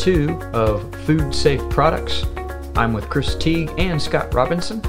two of Food Safe Products. I'm with Chris Teague and Scott Robinson,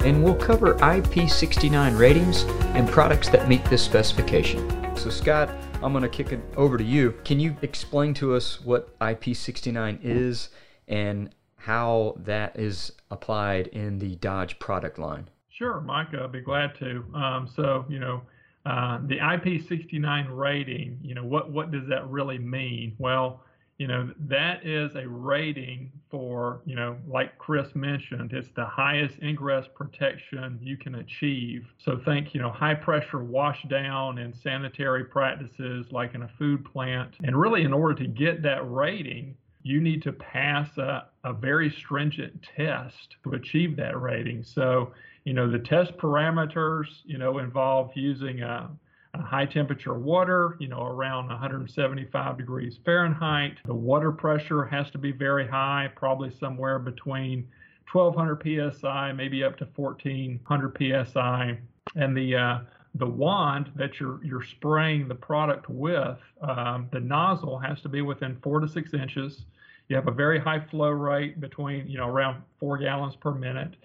and we'll cover IP69 ratings and products that meet this specification. So, Scott, I'm going to kick it over to you. Can you explain to us what IP69 is and how that is applied in the Dodge product line? Sure, Mike, I'll be glad to. Um, so, you know, uh, the IP69 rating, you know, what, what does that really mean? Well, you know, that is a rating for, you know, like Chris mentioned, it's the highest ingress protection you can achieve. So think, you know, high pressure washdown and sanitary practices like in a food plant. And really, in order to get that rating, you need to pass a, a very stringent test to achieve that rating. So, you know, the test parameters, you know, involve using a high temperature water, you know, around 175 degrees Fahrenheit. The water pressure has to be very high, probably somewhere between 1200 psi, maybe up to 1400 psi. And the uh, the wand that you're you're spraying the product with, um, the nozzle has to be within four to six inches. You have a very high flow rate between you know around four gallons per minute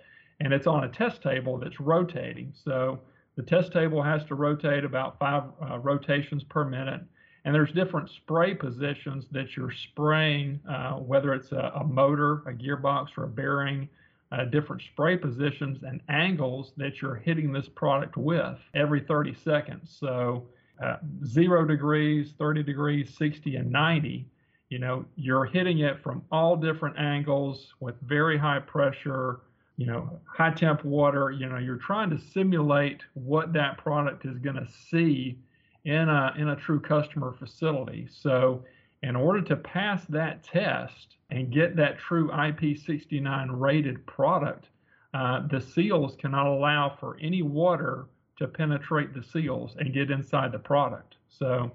and it's on a test table that's rotating. So the test table has to rotate about five uh, rotations per minute. And there's different spray positions that you're spraying, uh, whether it's a, a, motor, a gearbox, or a bearing, uh, different spray positions and angles that you're hitting this product with every 30 seconds. So uh, zero degrees, 30 degrees, 60, and 90 you know, you're hitting it from all different angles with very high pressure, you know, high temp water, you know, you're trying to simulate what that product is going to see in a in a true customer facility. So, in order to pass that test and get that true IP69 rated product, uh, the seals cannot allow for any water to penetrate the seals and get inside the product. So,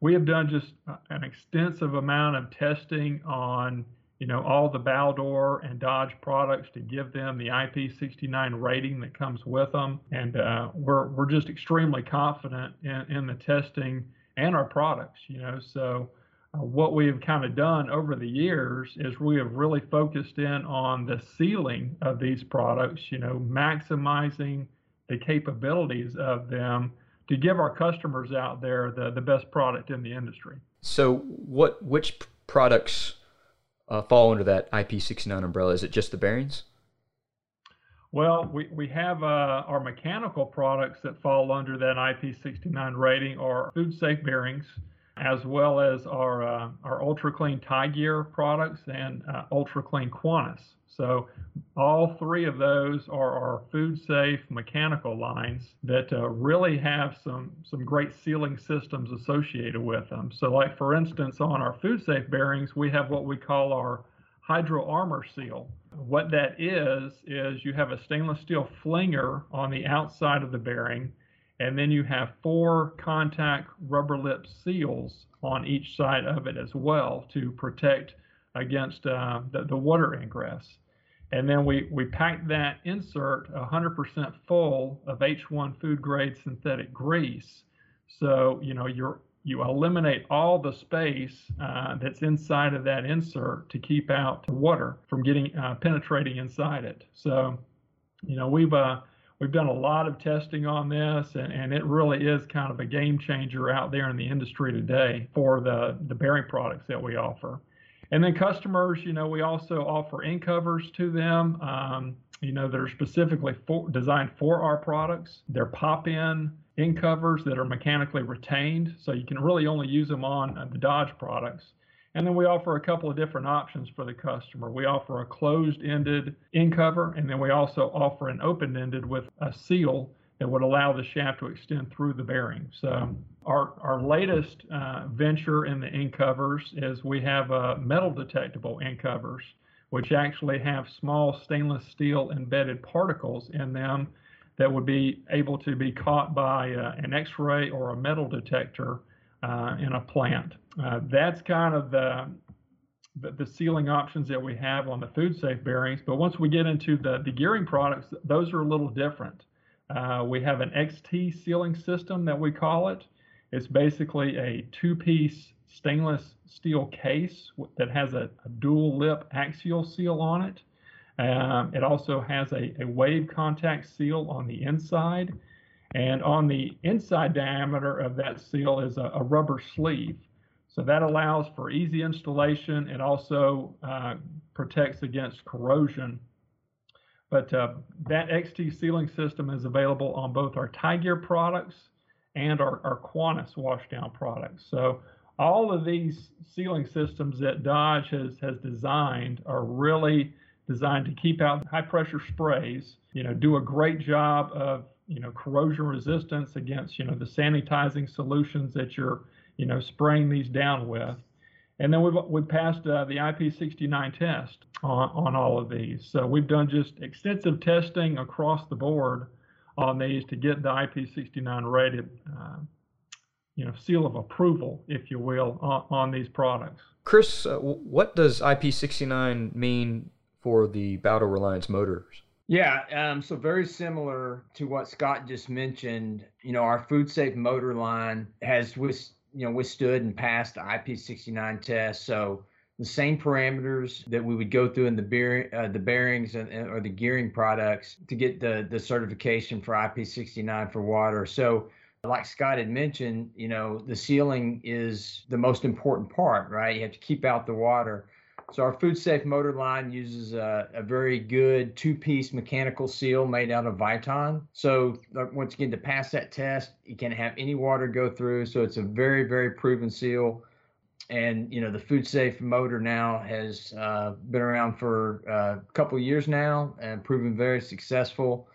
we have done just an extensive amount of testing on you know, all the Baldor and Dodge products to give them the IP69 rating that comes with them. And uh, we're, we're just extremely confident in, in the testing and our products, you know. So, uh, what we have kind of done over the years is we have really focused in on the sealing of these products, you know, maximizing the capabilities of them to give our customers out there the, the best product in the industry. So, what which products uh, fall under that IP69 umbrella? Is it just the bearings? Well, we, we have uh, our mechanical products that fall under that IP69 rating are food safe bearings, as well as our, uh, our Ultra Kleen tie gear products and uh, Ultra Kleen Quantis. So all three of those are our food safe mechanical lines that uh, really have some some great sealing systems associated with them. So like for instance on our food safe bearings we have what we call our hydro armor seal. What that is is you have a stainless steel flinger on the outside of the bearing and then you have four contact rubber lip seals on each side of it as well to protect against uh, the, the water ingress. And then we, we packed that insert 100% full of H1 food grade synthetic grease. So, you know, you're, you eliminate all the space uh, that's inside of that insert to keep out water from getting uh, penetrating inside it. So, you know, we've uh, we've done a lot of testing on this, and, and it really is kind of a game changer out there in the industry today for the the bearing products that we offer. And then customers, you know, we also offer in covers to them, um, you know, that are specifically for, designed for our products. They're pop in in covers that are mechanically retained, so you can really only use them on uh, the Dodge products. And then we offer a couple of different options for the customer. We offer a closed ended in cover, and then we also offer an open ended with a seal that would allow the shaft to extend through the bearing. So our, our latest uh, venture in the in covers is we have uh, metal detectable in covers, which actually have small stainless steel embedded particles in them that would be able to be caught by uh, an X-ray or a metal detector uh, in a plant. Uh, that's kind of the, the, the sealing options that we have on the food safe bearings. But once we get into the, the gearing products, those are a little different. Uh, we have an XT sealing system that we call it. It's basically a two-piece stainless steel case that has a, a dual lip axial seal on it. Um, it also has a, a, wave contact seal on the inside. And on the inside diameter of that seal is a, a rubber sleeve. So that allows for easy installation. It also uh, protects against corrosion. But uh, that XT sealing system is available on both our Tigear products and our, our Quantis washdown products. So all of these sealing systems that Dodge has, has designed are really designed to keep out high pressure sprays, you know, do a great job of, you know, corrosion resistance against, you know, the sanitizing solutions that you're, you know, spraying these down with. And then we've, we passed uh, the IP69 test on, on all of these. So we've done just extensive testing across the board on these to get the IP69 rated, uh, you know, seal of approval, if you will, on, on these products. Chris, uh, what does IP69 mean for the Baldor Reliance motors? Yeah, um, so very similar to what Scott just mentioned. You know, our food safe motor line has with you know withstood and passed the IP69 test. So the same parameters that we would go through in the bear, uh, the bearings and, or the gearing products to get the the certification for IP69 for water. So like Scott had mentioned, you know, the sealing is the most important part, right? You have to keep out the water. So our food safe motor line uses a, a very good two-piece mechanical seal made out of Viton. So once again, to pass that test, you can't have any water go through. So it's a very, very proven seal. And you know the food safe motor now has uh, been around for uh, a couple years now and proven very successful.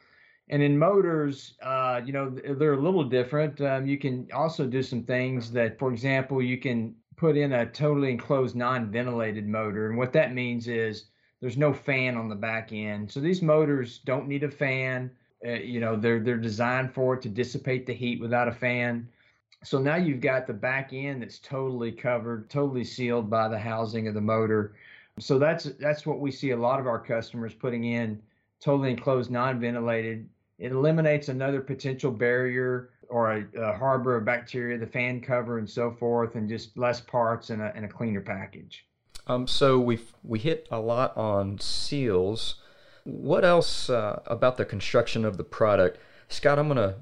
And in motors, uh, you know, they're a little different. Um, you can also do some things that, for example, you can put in a totally enclosed non-ventilated motor and what that means is there's no fan on the back end. So these motors don't need a fan. Uh, you know they're they're designed for it to dissipate the heat without a fan. So now you've got the back end that's totally covered totally sealed by the housing of the motor. So that's that's what we see a lot of our customers putting in totally enclosed non-ventilated. It eliminates another potential barrier or a, a, harbor of bacteria, the fan cover, and so forth, and just less parts and a, and a cleaner package. Um, so we we hit a lot on seals. What else uh, about the construction of the product, Scott? I'm gonna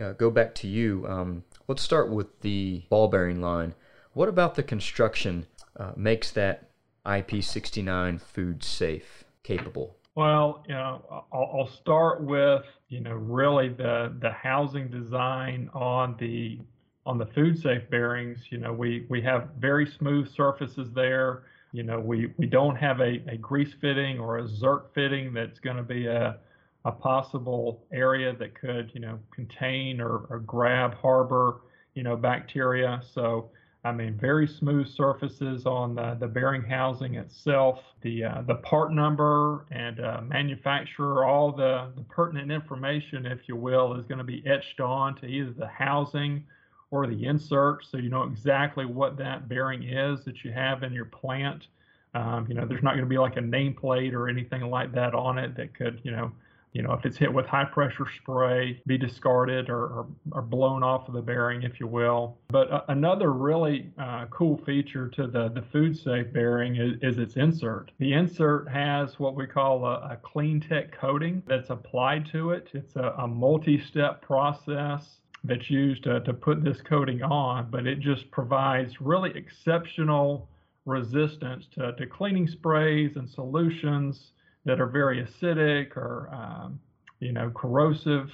uh, go back to you. Um, let's start with the ball bearing line. What about the construction uh, makes that IP69 food safe capable? Well, you know, I'll, I'll start with you know really the the housing design on the on the food safe bearings. You know, we we have very smooth surfaces there. You know, we we don't have a, a grease fitting or a zerk fitting that's going to be a a possible area that could you know contain or, or grab harbor you know bacteria. So I mean, very smooth surfaces on the, the bearing housing itself. The uh, the part number and uh, manufacturer, all the, the pertinent information, if you will, is going to be etched on to either the housing or the insert, so you know exactly what that bearing is that you have in your plant. Um, you know, there's not going to be like a nameplate or anything like that on it that could, you know, you know, if it's hit with high pressure spray, be discarded or, or, or blown off of the bearing, if you will. But uh, another really uh, cool feature to the, the food safe bearing is, is, its insert. The insert has what we call a, a clean tech coating that's applied to it. It's a, a multi step process that's used to, to put this coating on, but it just provides really exceptional resistance to, to cleaning sprays and solutions that are very acidic or um, you know corrosive.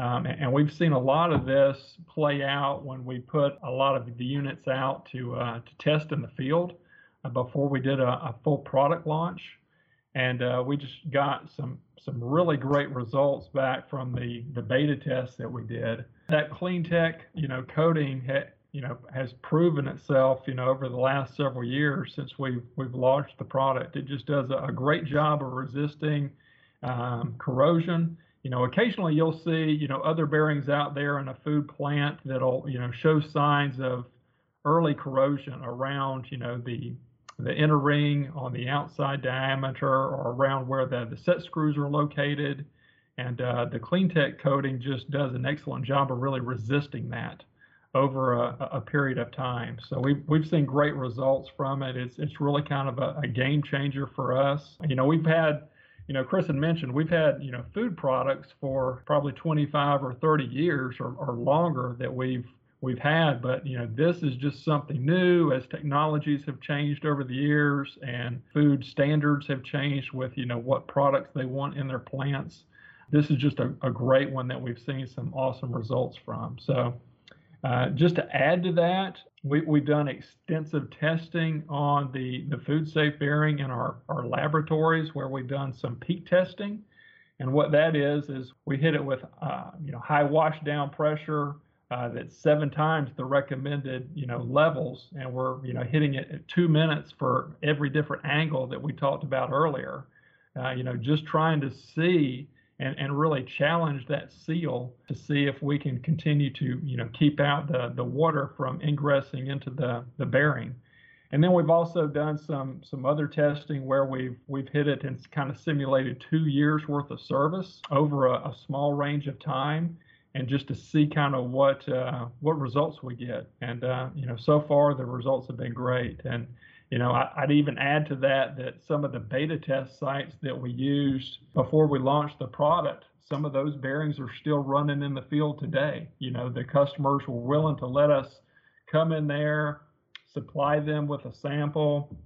Um, and, we've seen a lot of this play out when we put a lot of the units out to uh, to test in the field uh, before we did a, a, full product launch, and uh, we just got some some really great results back from the the beta tests that we did. That clean tech, you know, coating ha- you know, has proven itself, you know, over the last several years since we've we've launched the product. It just does a, great job of resisting um, corrosion. You know, occasionally you'll see, you know, other bearings out there in a food plant that'll, you know, show signs of early corrosion around, you know, the the inner ring on the outside diameter or around where the, the set screws are located. And uh, the CleanTech coating just does an excellent job of really resisting that. Over a, a, period of time. So we've we've seen great results from it. It's it's really kind of a, a, game changer for us. You know, we've had, you know, Chris had mentioned we've had you know food products for probably 25 or 30 years or, or longer that we've we've had, but you know this is just something new as technologies have changed over the years and food standards have changed with you know what products they want in their plants. This is just a, a great one that we've seen some awesome results from. So uh, just to add to that, we, have done extensive testing on the, the food safe bearing in our, our laboratories where we've done some peak testing. And what that is, is we hit it with uh, you know, high wash down pressure uh, that's seven times the recommended you know, levels. And we're you know, hitting it at two minutes for every different angle that we talked about earlier. Uh, you know, just trying to see and, and really challenge that seal to see if we can continue to you know keep out the, the water from ingressing into the, the bearing. And then we've also done some some other testing where we've we've hit it and kind of simulated two years worth of service over a, a small range of time, and just to see kind of what uh, what results we get. And uh, you know so far the results have been great. And you know, I, would even add to that that some of the beta test sites that we used before we launched the product, some of those bearings are still running in the field today. You know, the customers were willing to let us come in there, supply them with a sample,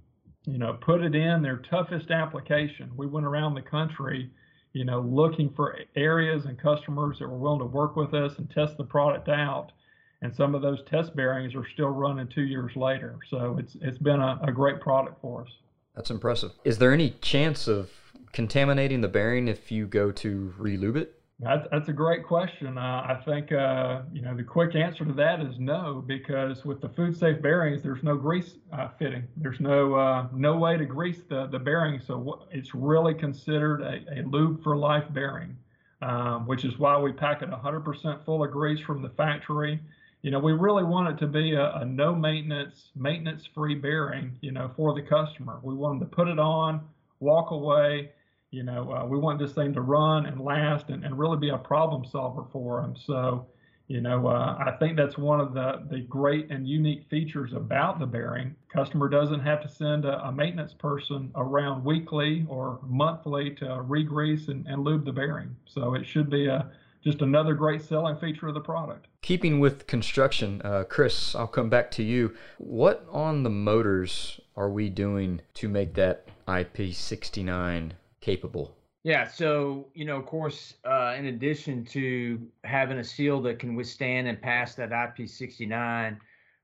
you know, put it in their toughest application. We went around the country, you know, looking for areas and customers that were willing to work with us and test the product out and some of those test bearings are still running two years later. So it's it's been a, a great product for us. That's impressive. Is there any chance of contaminating the bearing if you go to relube it? That's, that's a great question. Uh, I think uh, you know the quick answer to that is no, because with the food safe bearings, there's no grease uh, fitting. There's no uh, no way to grease the the bearing, so it's really considered a, a lube for life bearing, um, which is why we pack it 100% full of grease from the factory you know, we really want it to be a, a no maintenance, maintenance free bearing, you know, for the customer. We want them to put it on, walk away. You know, uh, we want this thing to run and last and, and really be a problem solver for them. So, you know, uh, I think that's one of the, the great and unique features about the bearing. Customer doesn't have to send a, a maintenance person around weekly or monthly to re-grease and, and lube the bearing. So it should be a just another great selling feature of the product. Keeping with construction, uh, Chris, I'll come back to you. What on the motors are we doing to make that IP69 capable? Yeah, so you know, of course, uh, in addition to having a seal that can withstand and pass that IP69,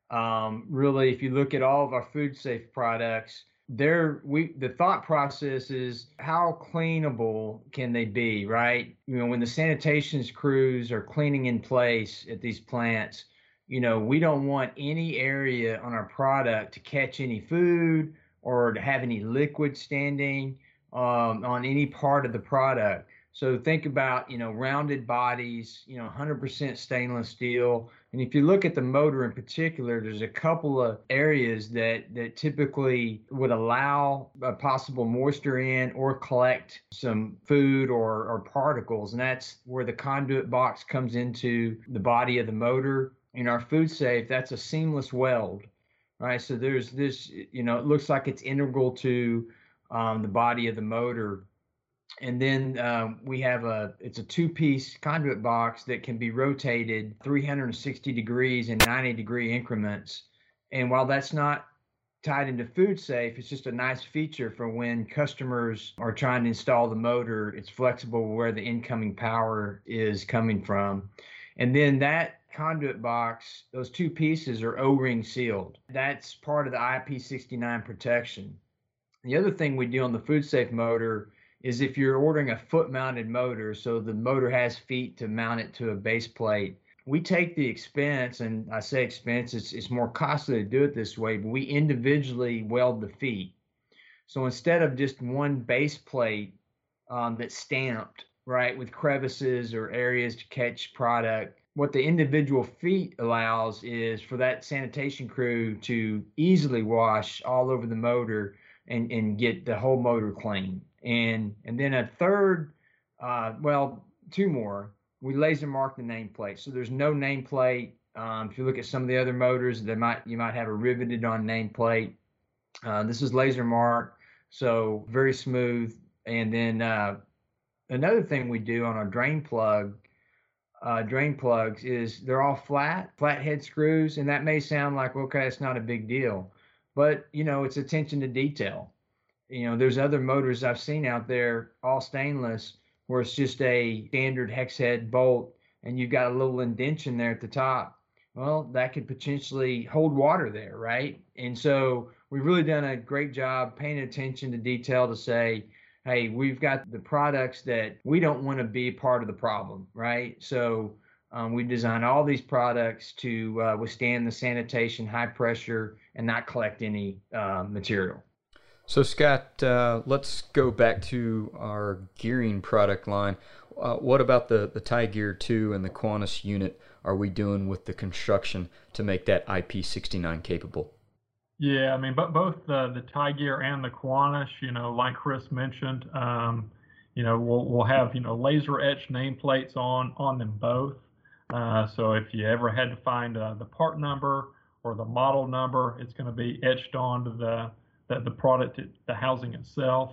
um, really, if you look at all of our food safe products, there we the thought process is how cleanable can they be right you know when the sanitation crews are cleaning in place at these plants you know we don't want any area on our product to catch any food or to have any liquid standing um, on any part of the product so think about, you know, rounded bodies, you know, 100% stainless steel. And if you look at the motor in particular, there's a couple of areas that that typically would allow a possible moisture in or collect some food or, or particles. And that's where the conduit box comes into the body of the motor. In our food safe, that's a seamless weld, right? So there's this, you know, it looks like it's integral to um, the body of the motor and then um, we have a it's a two piece conduit box that can be rotated 360 degrees in 90 degree increments. And while that's not tied into food safe it's just a nice feature for when customers are trying to install the motor it's flexible where the incoming power is coming from. And then that conduit box those two pieces are o-ring sealed. That's part of the ip69 protection. The other thing we do on the food safe motor is if you're ordering a foot mounted motor, so the motor has feet to mount it to a base plate. We take the expense, and I say expense, it's, it's more costly to do it this way, but we individually weld the feet. So instead of just one base plate um, that's stamped, right, with crevices or areas to catch product, what the individual feet allows is for that sanitation crew to easily wash all over the motor and, and get the whole motor clean and and then a third, uh, well, two more. We laser mark the nameplate, so there's no nameplate Um, if you look at some of the other motors, they might you might have a riveted on nameplate. Uh, this is laser mark, so very smooth. And then uh, another thing we do on our drain plug, uh, drain plugs is they're all flat, flat head screws, and that may sound like okay, it's not a big deal, but you know it's attention to detail. You know, there's other motors I've seen out there, all stainless, where it's just a standard hex head bolt, and you've got a little indention there at the top. Well, that could potentially hold water there, right? And so we've really done a great job paying attention to detail to say, hey, we've got the products that we don't want to be part of the problem, right? So um, we design all these products to uh, withstand the sanitation, high pressure, and not collect any uh, material. So, Scott, uh, let's go back to our gearing product line. Uh, what about the, the Tigear 2 and the Quantis unit are we doing with the construction to make that IP69 capable? Yeah, I mean, but both the the Tigear and the Quantis, you know, like Chris mentioned, um, you know, we'll we'll have you know laser etched nameplates on on them both. Uh, so if you ever had to find uh, the part number or the model number, it's going to be etched onto the the, the product, the housing itself.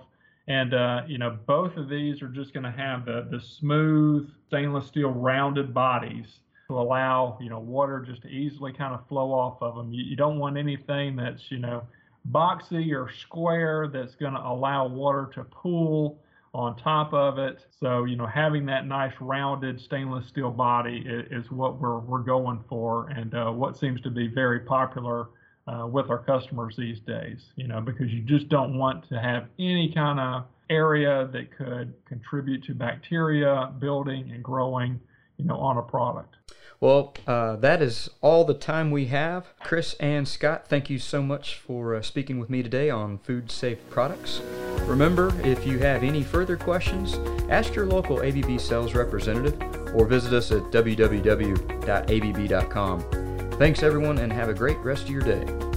And uh, you know, both of these are just going to have the the smooth stainless steel rounded bodies to allow you know water just to easily kind of flow off of them. You, you don't want anything that's you know boxy or square that's going to allow water to pool on top of it. So you know having that nice rounded stainless steel body is, is what we're we're going for, and uh, what seems to be very popular. Uh, with our customers these days, you know, because you just don't want to have any kind of area that could contribute to bacteria building and growing, you know, on a product. Well, uh, that is all the time we have. Chris and Scott, thank you so much for uh, speaking with me today on food safe products. Remember, if you have any further questions, ask your local ABB sales representative or visit us at www.abb.com. Thanks, everyone, and have a great rest of your day.